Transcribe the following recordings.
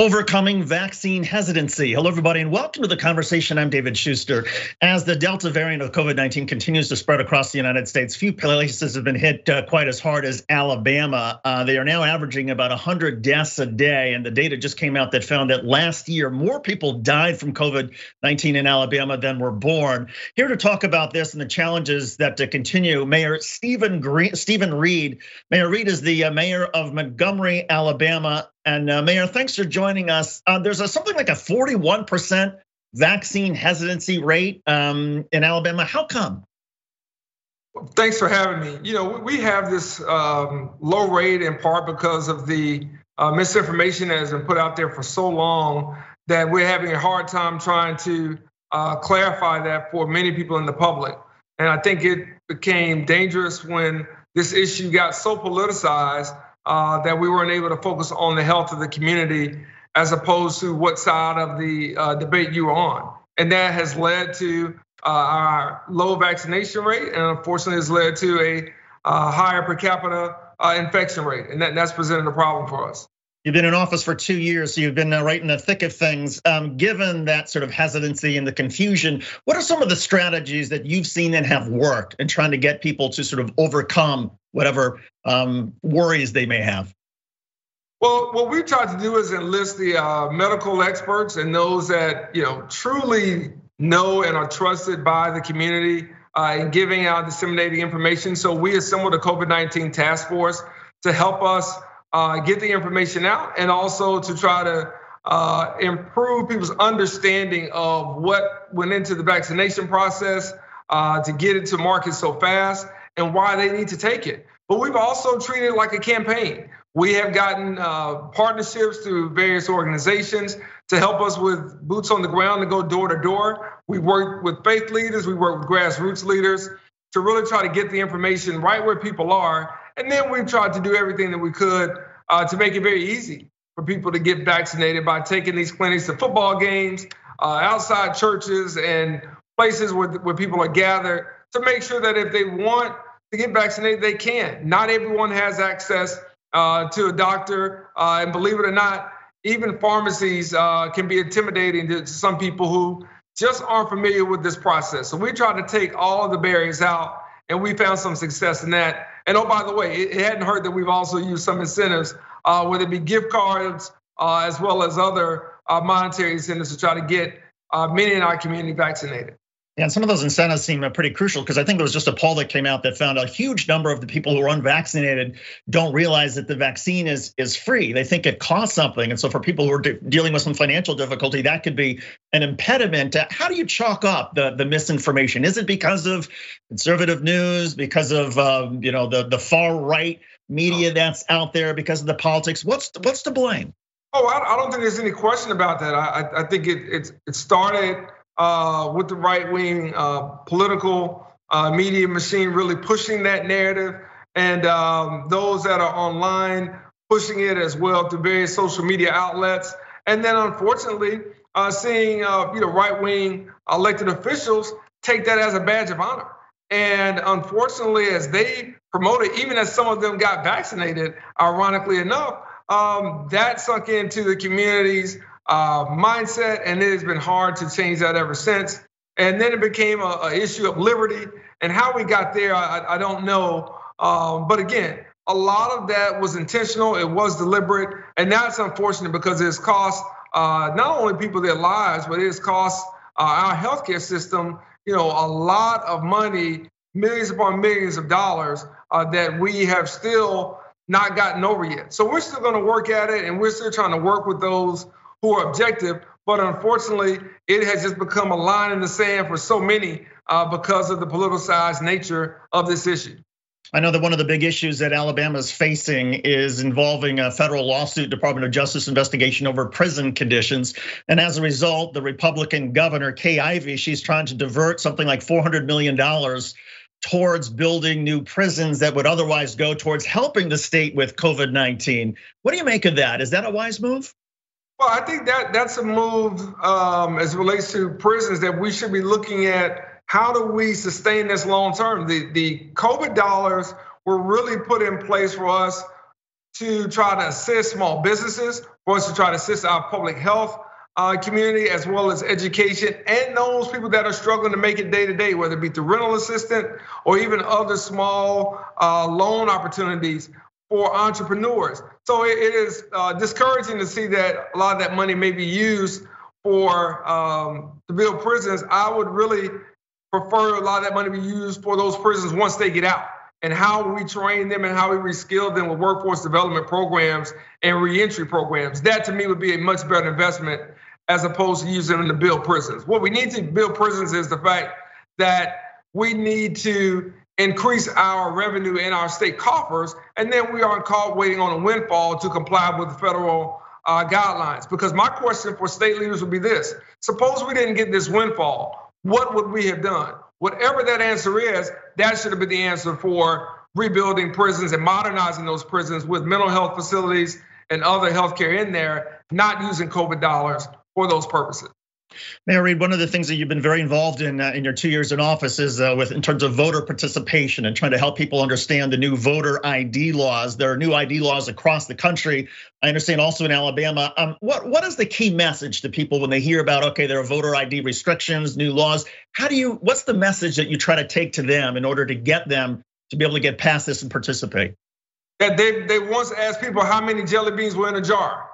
Overcoming vaccine hesitancy. Hello, everybody, and welcome to the conversation. I'm David Shuster. As the Delta variant of COVID 19 continues to spread across the United States, few places have been hit uh, quite as hard as Alabama. Uh, they are now averaging about 100 deaths a day, and the data just came out that found that last year more people died from COVID 19 in Alabama than were born. Here to talk about this and the challenges that to continue, Mayor Stephen Green, Steven Reed. Mayor Reed is the uh, mayor of Montgomery, Alabama. And uh, Mayor, thanks for joining us. Uh, there's a, something like a 41% vaccine hesitancy rate um, in Alabama. How come? Thanks for having me. You know, we have this um, low rate in part because of the uh, misinformation that has been put out there for so long that we're having a hard time trying to uh, clarify that for many people in the public. And I think it became dangerous when this issue got so politicized uh, that we weren't able to focus on the health of the community as opposed to what side of the uh, debate you were on. And that has led to uh, our low vaccination rate, and unfortunately, has led to a uh, higher per capita uh, infection rate, and that, that's presented a problem for us. You've been in office for two years, so you've been right in the thick of things. Um, given that sort of hesitancy and the confusion, what are some of the strategies that you've seen and have worked in trying to get people to sort of overcome whatever um, worries they may have? Well, what we've tried to do is enlist the uh, medical experts and those that you know truly know and are trusted by the community uh, in giving out, disseminating information. So we assembled a COVID-19 task force to help us uh, get the information out and also to try to uh, improve people's understanding of what went into the vaccination process uh, to get it to market so fast and why they need to take it. But we've also treated it like a campaign. We have gotten partnerships through various organizations to help us with boots on the ground to go door to door. We work with faith leaders, we work with grassroots leaders to really try to get the information right where people are and then we tried to do everything that we could uh, to make it very easy for people to get vaccinated by taking these clinics to football games, uh, outside churches, and places where, where people are gathered to make sure that if they want to get vaccinated, they can. Not everyone has access uh, to a doctor. and believe it or not, even pharmacies can be intimidating to some people who just aren't familiar with this process. So we try to take all of the barriers out, and we found some success in that. And oh, by the way, it hadn't hurt that we've also used some incentives, uh, whether it be gift cards uh, as well as other uh, monetary incentives to try to get many in our community vaccinated. Yeah, and some of those incentives seem pretty crucial because I think there was just a poll that came out that found a huge number of the people who are unvaccinated don't realize that the vaccine is is free. They think it costs something, and so for people who are de- dealing with some financial difficulty, that could be an impediment. How do you chalk up the the misinformation? Is it because of conservative news, because of um, you know the the far right media that's out there, because of the politics? What's what's to blame? Oh, I, don't think there's any question about that. I, I think it it, it started uh, with the right wing uh, political uh, media machine really pushing that narrative, and um, those that are online pushing it as well through various social media outlets. And then, unfortunately, seeing you know right wing elected officials take that as a badge of honor. And unfortunately, as they promote it, even as some of them got vaccinated, ironically enough, um, that sunk into the communities uh, mindset, and it has been hard to change that ever since. And then it became a, a issue of liberty, and how we got there, I, I don't know. Um, but again, a lot of that was intentional. It was deliberate, and that's unfortunate because it's cost uh, not only people their lives, but it's cost uh, our healthcare system, you know, a lot of money, millions upon millions of dollars uh, that we have still not gotten over yet. So we're still going to work at it, and we're still trying to work with those who are objective. But unfortunately, it has just become a line in the sand for so many uh, because of the politicized nature of this issue. I know that one of the big issues that Alabama is facing is involving a federal lawsuit, Department of Justice investigation over prison conditions. And as a result, the Republican governor, Kay Ivey, she's trying to divert something like $400 million towards building new prisons that would otherwise go towards helping the state with COVID 19. What do you make of that? Is that a wise move? Well, I think that that's a move um, as relates to prisons that we should be looking at. How do we sustain this long term? The the COVID dollars were really put in place for us to try to assist small businesses, for us to try to assist our public health uh, community as well as education and those people that are struggling to make it day to day, whether it be through rental assistance or even other small uh, loan opportunities for entrepreneurs. So it is uh, discouraging to see that a lot of that money may be used for um, to build prisons. I would really prefer a lot of that money be used for those prisons once they get out and how we train them and how we reskill them with workforce development programs and reentry programs. That to me would be a much better investment as opposed to using them to build prisons. What we need to build prisons is the fact that we need to increase our revenue in our state coffers, and then we aren't caught waiting on a windfall to comply with the federal uh, guidelines. Because my question for state leaders would be this: Suppose we didn't get this windfall, what would we have done? Whatever that answer is, that should have been the answer for rebuilding prisons and modernizing those prisons with mental health facilities and other healthcare in there, not using COVID dollars for those purposes. Mayor Reed, one of the things that you've been very involved in uh, in your two years in office is uh, with in terms of voter participation and trying to help people understand the new voter ID laws. There are new ID laws across the country. I understand also in Alabama. Um, what what is the key message to people when they hear about okay, there are voter ID restrictions, new laws? How do you? What's the message that you try to take to them in order to get them to be able to get past this and participate? That they they once asked people how many jelly beans were in a jar,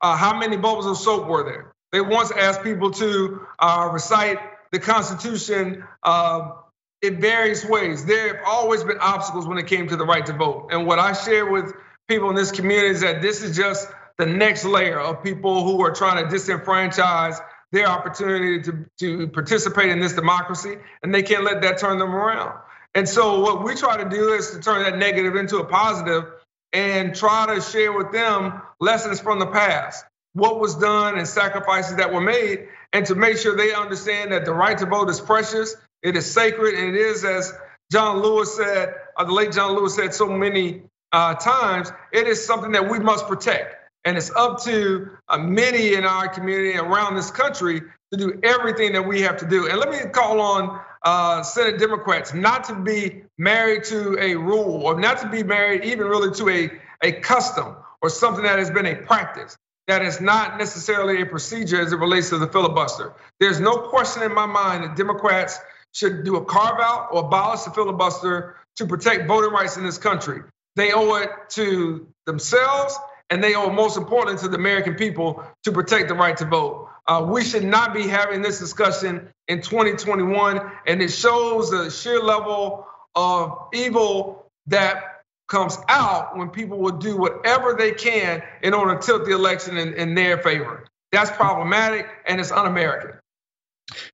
uh, how many bubbles of soap were there they once asked people to uh, recite the Constitution uh, in various ways. There have always been obstacles when it came to the right to vote. And what I share with people in this community is that this is just the next layer of people who are trying to disenfranchise their opportunity to, to participate in this democracy, and they can't let that turn them around. And so, what we try to do is to turn that negative into a positive and try to share with them lessons from the past what was done and sacrifices that were made, and to make sure they understand that the right to vote is precious, it is sacred, and it is, as John Lewis said, uh, the late John Lewis said so many uh, times, it is something that we must protect. And it's up to uh, many in our community around this country to do everything that we have to do. And let me call on uh, Senate Democrats not to be married to a rule or not to be married even really to a, a custom or something that has been a practice that is not necessarily a procedure as it relates to the filibuster. There's no question in my mind that Democrats should do a carve out or abolish the filibuster to protect voting rights in this country. They owe it to themselves and they owe most importantly to the American people to protect the right to vote. Uh, we should not be having this discussion in 2021, and it shows the sheer level of evil that comes out when people will do whatever they can in order to tilt the election in, in their favor. That's problematic and it's un-American.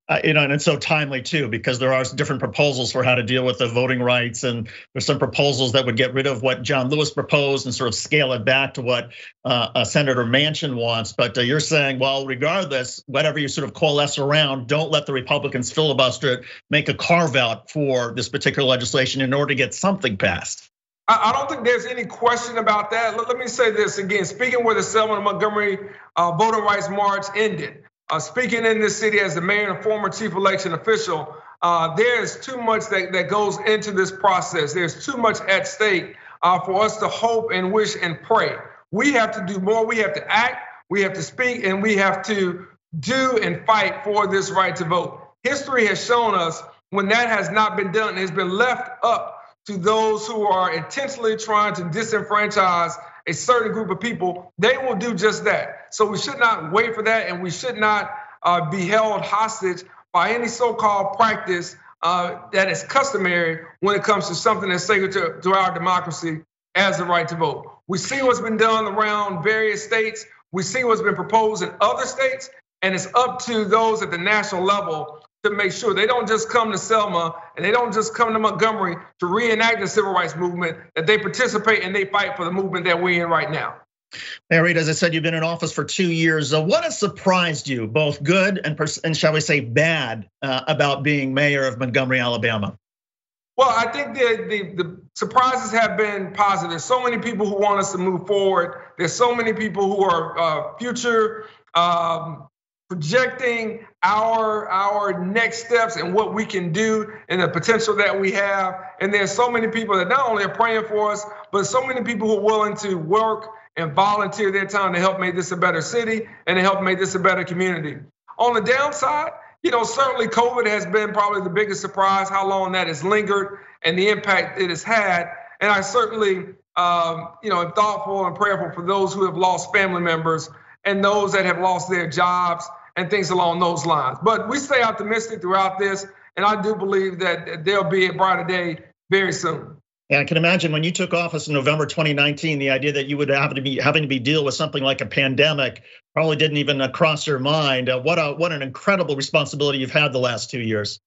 Uh, you know, and it's so timely too because there are different proposals for how to deal with the voting rights, and there's some proposals that would get rid of what John Lewis proposed and sort of scale it back to what uh, Senator Manchin wants. But uh, you're saying, well, regardless, whatever you sort of coalesce around, don't let the Republicans filibuster it, make a carve out for this particular legislation in order to get something passed. I don't think there's any question about that. Let me say this again. Speaking where the Selma Montgomery uh, voter rights march ended, uh, speaking in this city as the mayor and former chief election official, uh, there's too much that, that goes into this process. There's too much at stake for us to hope and wish and pray. We have to do more. We have to act. We have to speak, and we have to do and fight for this right to vote. History has shown us when that has not been done, it's been left up to those who are intentionally trying to disenfranchise a certain group of people, they will do just that. So we should not wait for that, and we should not uh, be held hostage by any so-called practice uh, that is customary when it comes to something that's sacred to, to our democracy as the right to vote. We see what's been done around various states. We see what's been proposed in other states, and it's up to those at the national level to make sure they don't just come to Selma and they don't just come to Montgomery to reenact the civil rights movement, that they participate and they fight for the movement that we're in right now. Mary, as I said, you've been in office for two years. What has surprised you, both good and, and shall we say bad, uh, about being mayor of Montgomery, Alabama? Well, I think the, the, the surprises have been positive. There's so many people who want us to move forward. There's so many people who are uh, future um, projecting our our next steps and what we can do and the potential that we have and there's so many people that not only are praying for us but so many people who are willing to work and volunteer their time to help make this a better city and to help make this a better community. On the downside, you know, certainly COVID has been probably the biggest surprise, how long that has lingered and the impact it has had. And I certainly, um, you know, am thoughtful and prayerful for those who have lost family members and those that have lost their jobs and things along those lines. But we stay optimistic throughout this, and I do believe that there'll be a brighter day very soon. Yeah, I can imagine when you took office in November 2019, the idea that you would have to be having to be deal with something like a pandemic probably didn't even cross your mind. Uh, what a what an incredible responsibility you've had the last two years.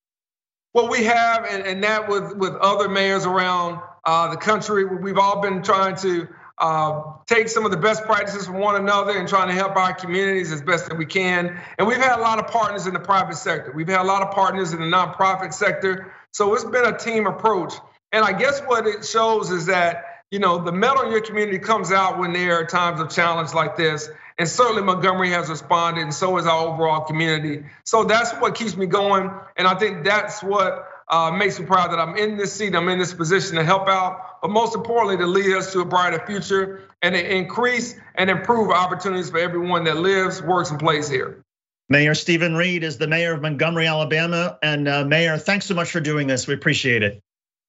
Well, we have, and, and that with with other mayors around uh, the country, we've all been trying to uh, take some of the best practices from one another and trying to help our communities as best that we can. And we've had a lot of partners in the private sector. We've had a lot of partners in the nonprofit sector. So it's been a team approach. And I guess what it shows is that, you know, the metal in your community comes out when there are times of challenge like this. And certainly Montgomery has responded, and so has our overall community. So that's what keeps me going. And I think that's what uh, makes me proud that I'm in this seat, I'm in this position to help out, but most importantly, to lead us to a brighter future and to increase and improve opportunities for everyone that lives, works, and plays here. Mayor Steven Reed is the mayor of Montgomery, Alabama. And uh, Mayor, thanks so much for doing this. We appreciate it.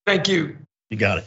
Thank you. You got it.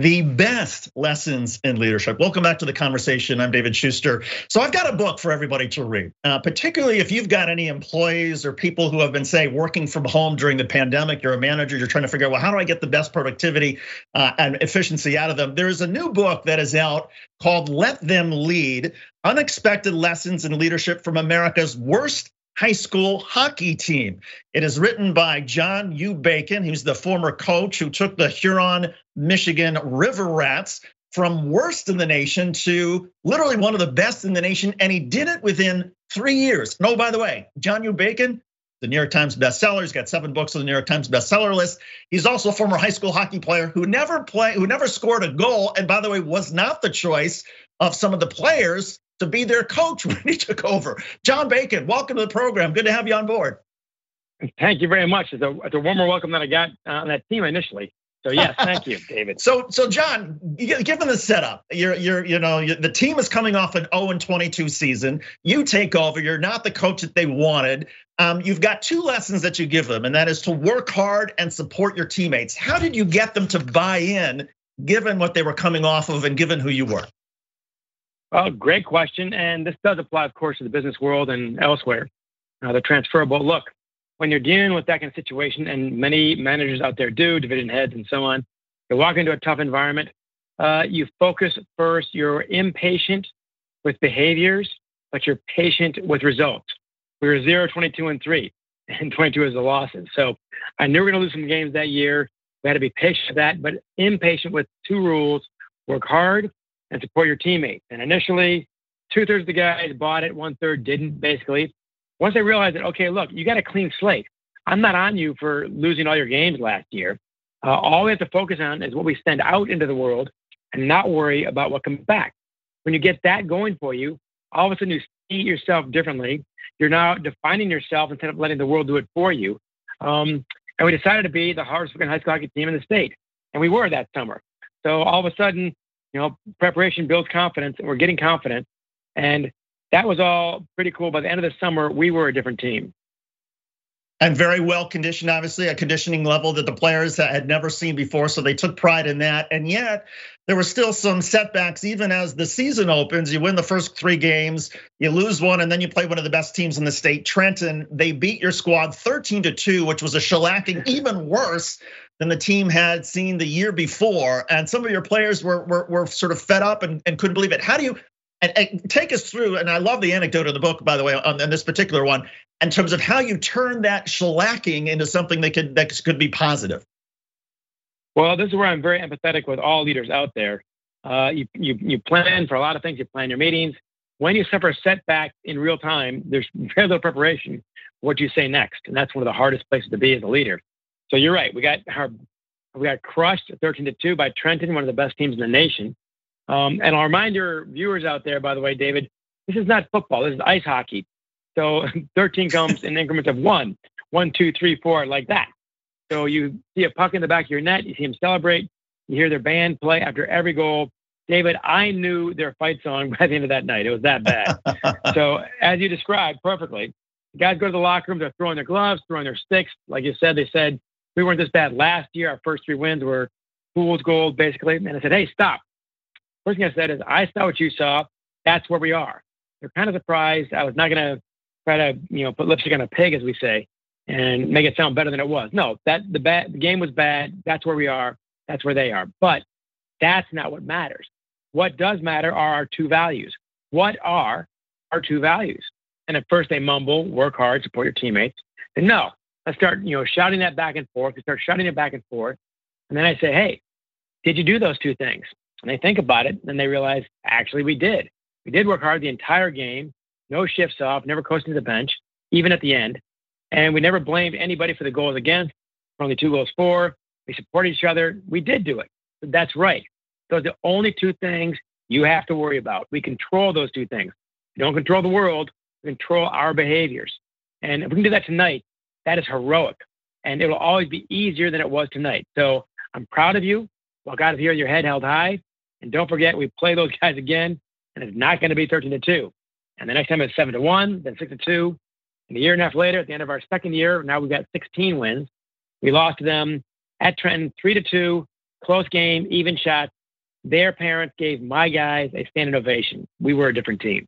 The best lessons in leadership. Welcome back to the conversation. I'm David Shuster. So I've got a book for everybody to read, uh, particularly if you've got any employees or people who have been, say, working from home during the pandemic. You're a manager. You're trying to figure out, well, how do I get the best productivity uh, and efficiency out of them? There is a new book that is out called "Let Them Lead: Unexpected Lessons in Leadership from America's Worst high school hockey team. It is written by John U. Bacon. who's the former coach who took the Huron, Michigan River Rats from worst in the nation to literally one of the best in the nation. And he did it within three years. No, by the way, John U. Bacon, the New York Times bestseller. He's got seven books on the New York Times bestseller list. He's also a former high school hockey player who never play, who never scored a goal, and by the way, was not the choice of some of the players to be their coach when he took over. John Bacon, welcome to the program. Good to have you on board. Thank you very much. It's a, it's a warmer welcome than I got on that team initially. So yes, thank you, David. so, so John, given the setup, you're, you're, you know, you're, the team is coming off an 0 and 22 season. You take over. You're not the coach that they wanted. Um, you've got two lessons that you give them, and that is to work hard and support your teammates. How did you get them to buy in, given what they were coming off of, and given who you were? Well, great question. And this does apply, of course, to the business world and elsewhere. Uh, the transferable look. When you're dealing with that kind of situation, and many managers out there do, division heads and so on, you walk into a tough environment. Uh, you focus first. You're impatient with behaviors, but you're patient with results. We were 0, 22, and 3, and 22 is the losses. So I knew we were going to lose some games that year. We had to be patient with that, but impatient with two rules work hard and support your teammates. And initially, two thirds of the guys bought it, one third didn't, basically. Once they realized that, okay, look, you got a clean slate. I'm not on you for losing all your games last year. Uh, all we have to focus on is what we send out into the world and not worry about what comes back. When you get that going for you, all of a sudden you see yourself differently. You're now defining yourself instead of letting the world do it for you. Um, and we decided to be the hardest working high school hockey team in the state. And we were that summer. So all of a sudden, you know, preparation builds confidence, we're getting confident. And that was all pretty cool. By the end of the summer, we were a different team. And very well conditioned, obviously, a conditioning level that the players had never seen before. So they took pride in that. And yet, there were still some setbacks, even as the season opens. You win the first three games, you lose one, and then you play one of the best teams in the state, Trenton. They beat your squad 13 to 2, which was a shellacking, even worse than the team had seen the year before. And some of your players were, were, were sort of fed up and, and couldn't believe it. How do you and, and, take us through? And I love the anecdote of the book, by the way, on, on this particular one, in terms of how you turn that shellacking into something that could that could be positive. Well, this is where I'm very empathetic with all leaders out there. Uh, you, you you plan for a lot of things. You plan your meetings. When you suffer a setback in real time, there's very little preparation. What do you say next, and that's one of the hardest places to be as a leader. So you're right. We got our we got crushed 13 to two by Trenton, one of the best teams in the nation. Um, and I'll remind your viewers out there, by the way, David, this is not football. This is ice hockey. So 13 comes in increments of one. one, two, three, four, like that. So you see a puck in the back of your net, you see them celebrate, you hear their band play after every goal. David, I knew their fight song by the end of that night. It was that bad. so as you described perfectly, the guys go to the locker room, they're throwing their gloves, throwing their sticks. Like you said, they said, we weren't this bad last year. Our first three wins were fool's gold, basically. And I said, hey, stop. First thing I said is, I saw what you saw. That's where we are. They're kind of surprised. I was not going to try to, you know, put lipstick on a pig, as we say, and make it sound better than it was. No, that the bad the game was bad. That's where we are. That's where they are. But that's not what matters. What does matter are our two values. What are our two values? And at first they mumble, work hard, support your teammates. And no, let's start, you know, shouting that back and forth. We start shouting it back and forth. And then I say, hey, did you do those two things? And they think about it and they realize, actually, we did. We did work hard the entire game, no shifts off, never coasting to the bench, even at the end. And we never blamed anybody for the goals against, only two goals for. We supported each other. We did do it. That's right. Those are the only two things you have to worry about. We control those two things. We don't control the world, we control our behaviors. And if we can do that tonight, that is heroic. And it will always be easier than it was tonight. So I'm proud of you. Walk out of here with your head held high. And don't forget, we play those guys again, and it's not going to be 13 to 2. And the next time it's 7 to 1, then 6 to 2. And a year and a half later, at the end of our second year, now we've got 16 wins. We lost to them at Trenton 3 to 2, close game, even shot. Their parents gave my guys a standing ovation. We were a different team.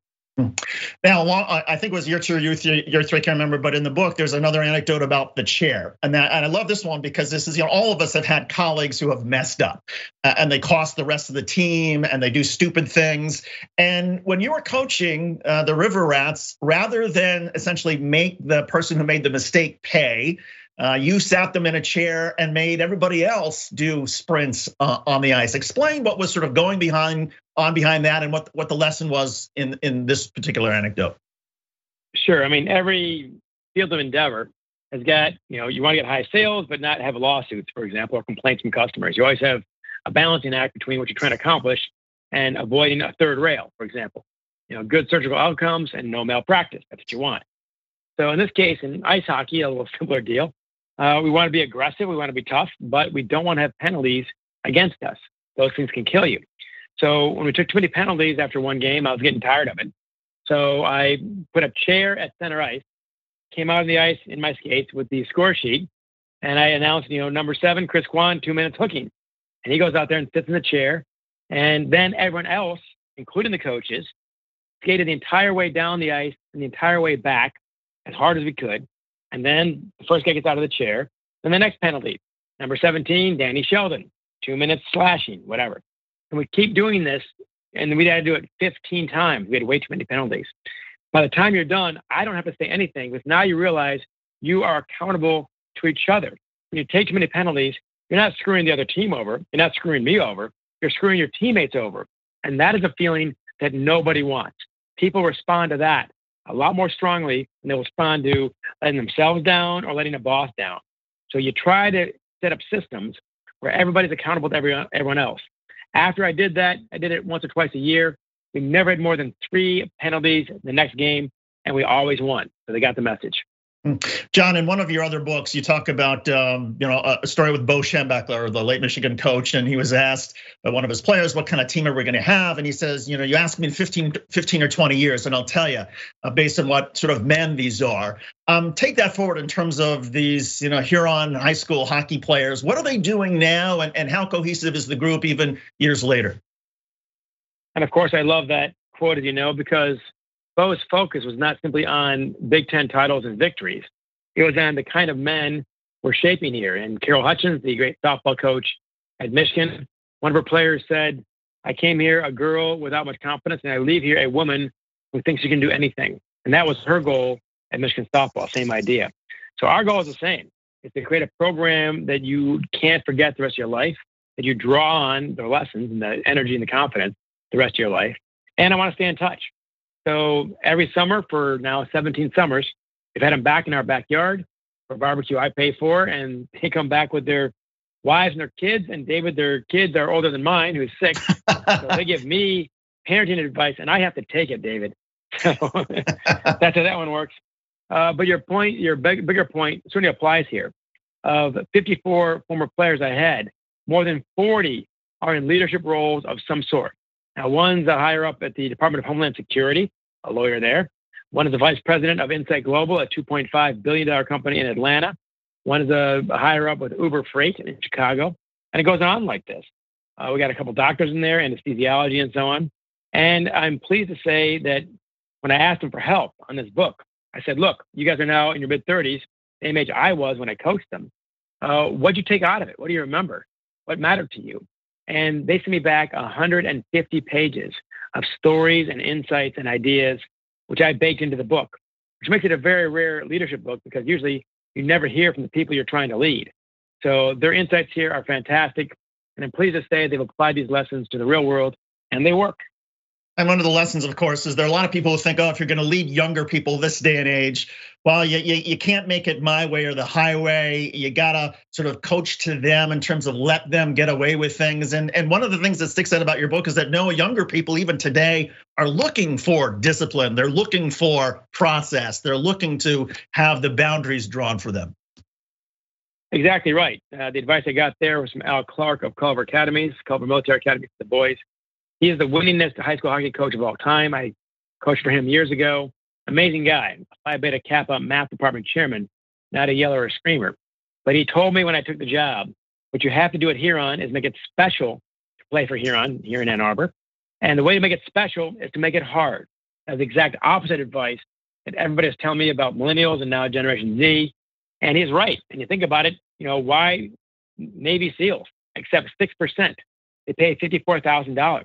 Now, I think it was your two, your three, your three, can't remember, but in the book, there's another anecdote about the chair, and that, and I love this one because this is, you know, all of us have had colleagues who have messed up, and they cost the rest of the team, and they do stupid things. And when you were coaching uh, the River Rats, rather than essentially make the person who made the mistake pay, uh, you sat them in a chair and made everybody else do sprints uh, on the ice. Explain what was sort of going behind on behind that and what what the lesson was in in this particular anecdote. Sure. I mean, every field of endeavor has got you know you want to get high sales but not have lawsuits, for example, or complaints from customers. You always have a balancing act between what you're trying to accomplish and avoiding a third rail, for example. You know, good surgical outcomes and no malpractice. That's what you want. So in this case, in ice hockey, a little simpler deal. Uh, we want to be aggressive. We want to be tough, but we don't want to have penalties against us. Those things can kill you. So when we took too many penalties after one game, I was getting tired of it. So I put a chair at center ice, came out on the ice in my skates with the score sheet, and I announced, you know, number seven, Chris Kwan, two minutes hooking. And he goes out there and sits in the chair. And then everyone else, including the coaches, skated the entire way down the ice and the entire way back as hard as we could. And then the first guy gets out of the chair. Then the next penalty, number 17, Danny Sheldon, two minutes slashing, whatever. And we keep doing this, and we had to do it 15 times. We had way too many penalties. By the time you're done, I don't have to say anything because now you realize you are accountable to each other. When you take too many penalties, you're not screwing the other team over. You're not screwing me over. You're screwing your teammates over. And that is a feeling that nobody wants. People respond to that a lot more strongly than they'll respond to letting themselves down or letting a boss down. So you try to set up systems where everybody's accountable to everyone, everyone else. After I did that, I did it once or twice a year. We never had more than three penalties the next game, and we always won. So they got the message. Hmm. John, in one of your other books, you talk about um, you know a story with Bo Schembechler, the late Michigan coach, and he was asked by one of his players, "What kind of team are we going to have?" And he says, "You know, you ask me in 15, 15 or 20 years, and I'll tell you uh, based on what sort of men these are." Um, take that forward in terms of these, you know, Huron high school hockey players. What are they doing now, and, and how cohesive is the group even years later? And of course, I love that quote, as you know, because Bo's focus was not simply on Big Ten titles and victories. It was on the kind of men we're shaping here. And Carol Hutchins, the great softball coach at Michigan, one of her players said, I came here a girl without much confidence, and I leave here a woman who thinks she can do anything. And that was her goal at Michigan softball, same idea. So our goal is the same. It's to create a program that you can't forget the rest of your life, that you draw on the lessons and the energy and the confidence the rest of your life. And I want to stay in touch. So every summer for now 17 summers, we've had them back in our backyard for barbecue I pay for, and they come back with their wives and their kids. And David, their kids are older than mine, who's six. so they give me parenting advice, and I have to take it, David. So that's how that one works. Uh, but your point, your big, bigger point, certainly applies here. Of 54 former players I had, more than 40 are in leadership roles of some sort. Now, one's a higher up at the Department of Homeland Security, a lawyer there. One is the vice president of Insight Global, a $2.5 billion company in Atlanta. One is a higher up with Uber Freight in Chicago. And it goes on like this. Uh, we got a couple doctors in there, anesthesiology and so on. And I'm pleased to say that when I asked them for help on this book, I said, look, you guys are now in your mid 30s, same age I was when I coached them. Uh, what'd you take out of it? What do you remember? What mattered to you? And they sent me back 150 pages of stories and insights and ideas, which I baked into the book, which makes it a very rare leadership book because usually you never hear from the people you're trying to lead. So their insights here are fantastic. And I'm pleased to say they've applied these lessons to the real world and they work. And one of the lessons, of course, is there are a lot of people who think, oh, if you're going to lead younger people this day and age, well, you, you, you can't make it my way or the highway. You got to sort of coach to them in terms of let them get away with things. And, and one of the things that sticks out about your book is that no, younger people, even today, are looking for discipline. They're looking for process. They're looking to have the boundaries drawn for them. Exactly right. Uh, the advice I got there was from Al Clark of Culver Academies, Culver Military Academy for the boys. He is the winningest high school hockey coach of all time. I coached for him years ago. Amazing guy, Phi Beta Kappa math department chairman, not a yeller or screamer. But he told me when I took the job, what you have to do at Huron is make it special to play for Huron here in Ann Arbor. And the way to make it special is to make it hard. That's the exact opposite advice that everybody is telling me about millennials and now Generation Z. And he's right. And you think about it, you know, why Navy SEALs accept 6%? They pay $54,000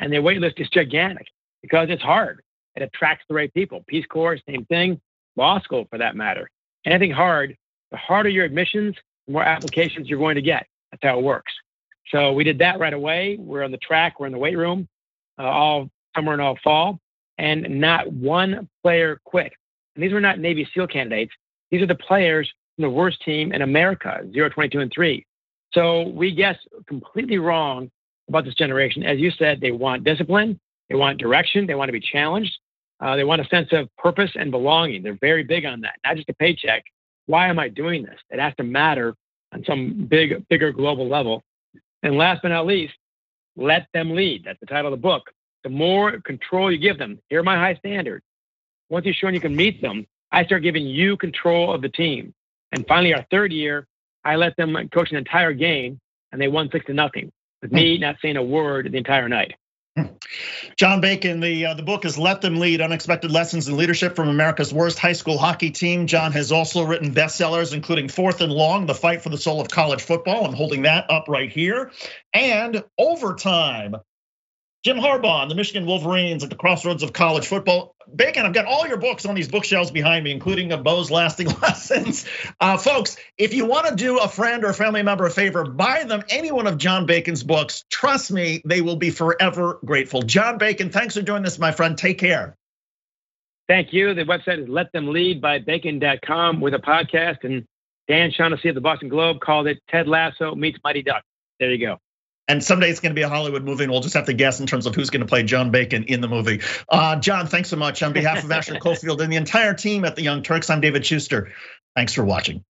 and their wait list is gigantic because it's hard. It attracts the right people. Peace Corps, same thing. Law school, for that matter. Anything hard, the harder your admissions, the more applications you're going to get. That's how it works. So we did that right away. We're on the track. We're in the weight room uh, all summer and all fall, and not one player quit. And these were not Navy SEAL candidates. These are the players from the worst team in America, 0, 22, and 3. So we guess completely wrong about this generation. As you said, they want discipline, they want direction, they want to be challenged, uh, they want a sense of purpose and belonging. They're very big on that, not just a paycheck. Why am I doing this? It has to matter on some big, bigger global level. And last but not least, let them lead. That's the title of the book. The more control you give them, here are my high standards. Once you've shown you can meet them, I start giving you control of the team. And finally, our third year, I let them coach an entire game, and they won six to nothing with me not saying a word the entire night. John Bacon, the uh, the book is "Let Them Lead: Unexpected Lessons in Leadership from America's Worst High School Hockey Team." John has also written bestsellers, including Fourth and Long: The Fight for the Soul of College Football." I'm holding that up right here, and "Overtime: Jim Harbaugh and the Michigan Wolverines at the crossroads of college football. Bacon, I've got all your books on these bookshelves behind me, including a Bo's Lasting Lessons. Uh, folks, if you want to do a friend or a family member a favor, buy them any one of John Bacon's books. Trust me, they will be forever grateful. John Bacon, thanks for doing this, my friend. Take care. Thank you. The website is letthemleadbybacon.com with a podcast. And Dan Shaughnessy of the Boston Globe called it Ted Lasso meets Mighty Duck. There you go. And someday it's going to be a Hollywood movie, and we'll just have to guess in terms of who's going to play John Bacon in the movie. Uh, John, thanks so much. On behalf of Asher Cofield and the entire team at the Young Turks, I'm David Shuster. Thanks for watching.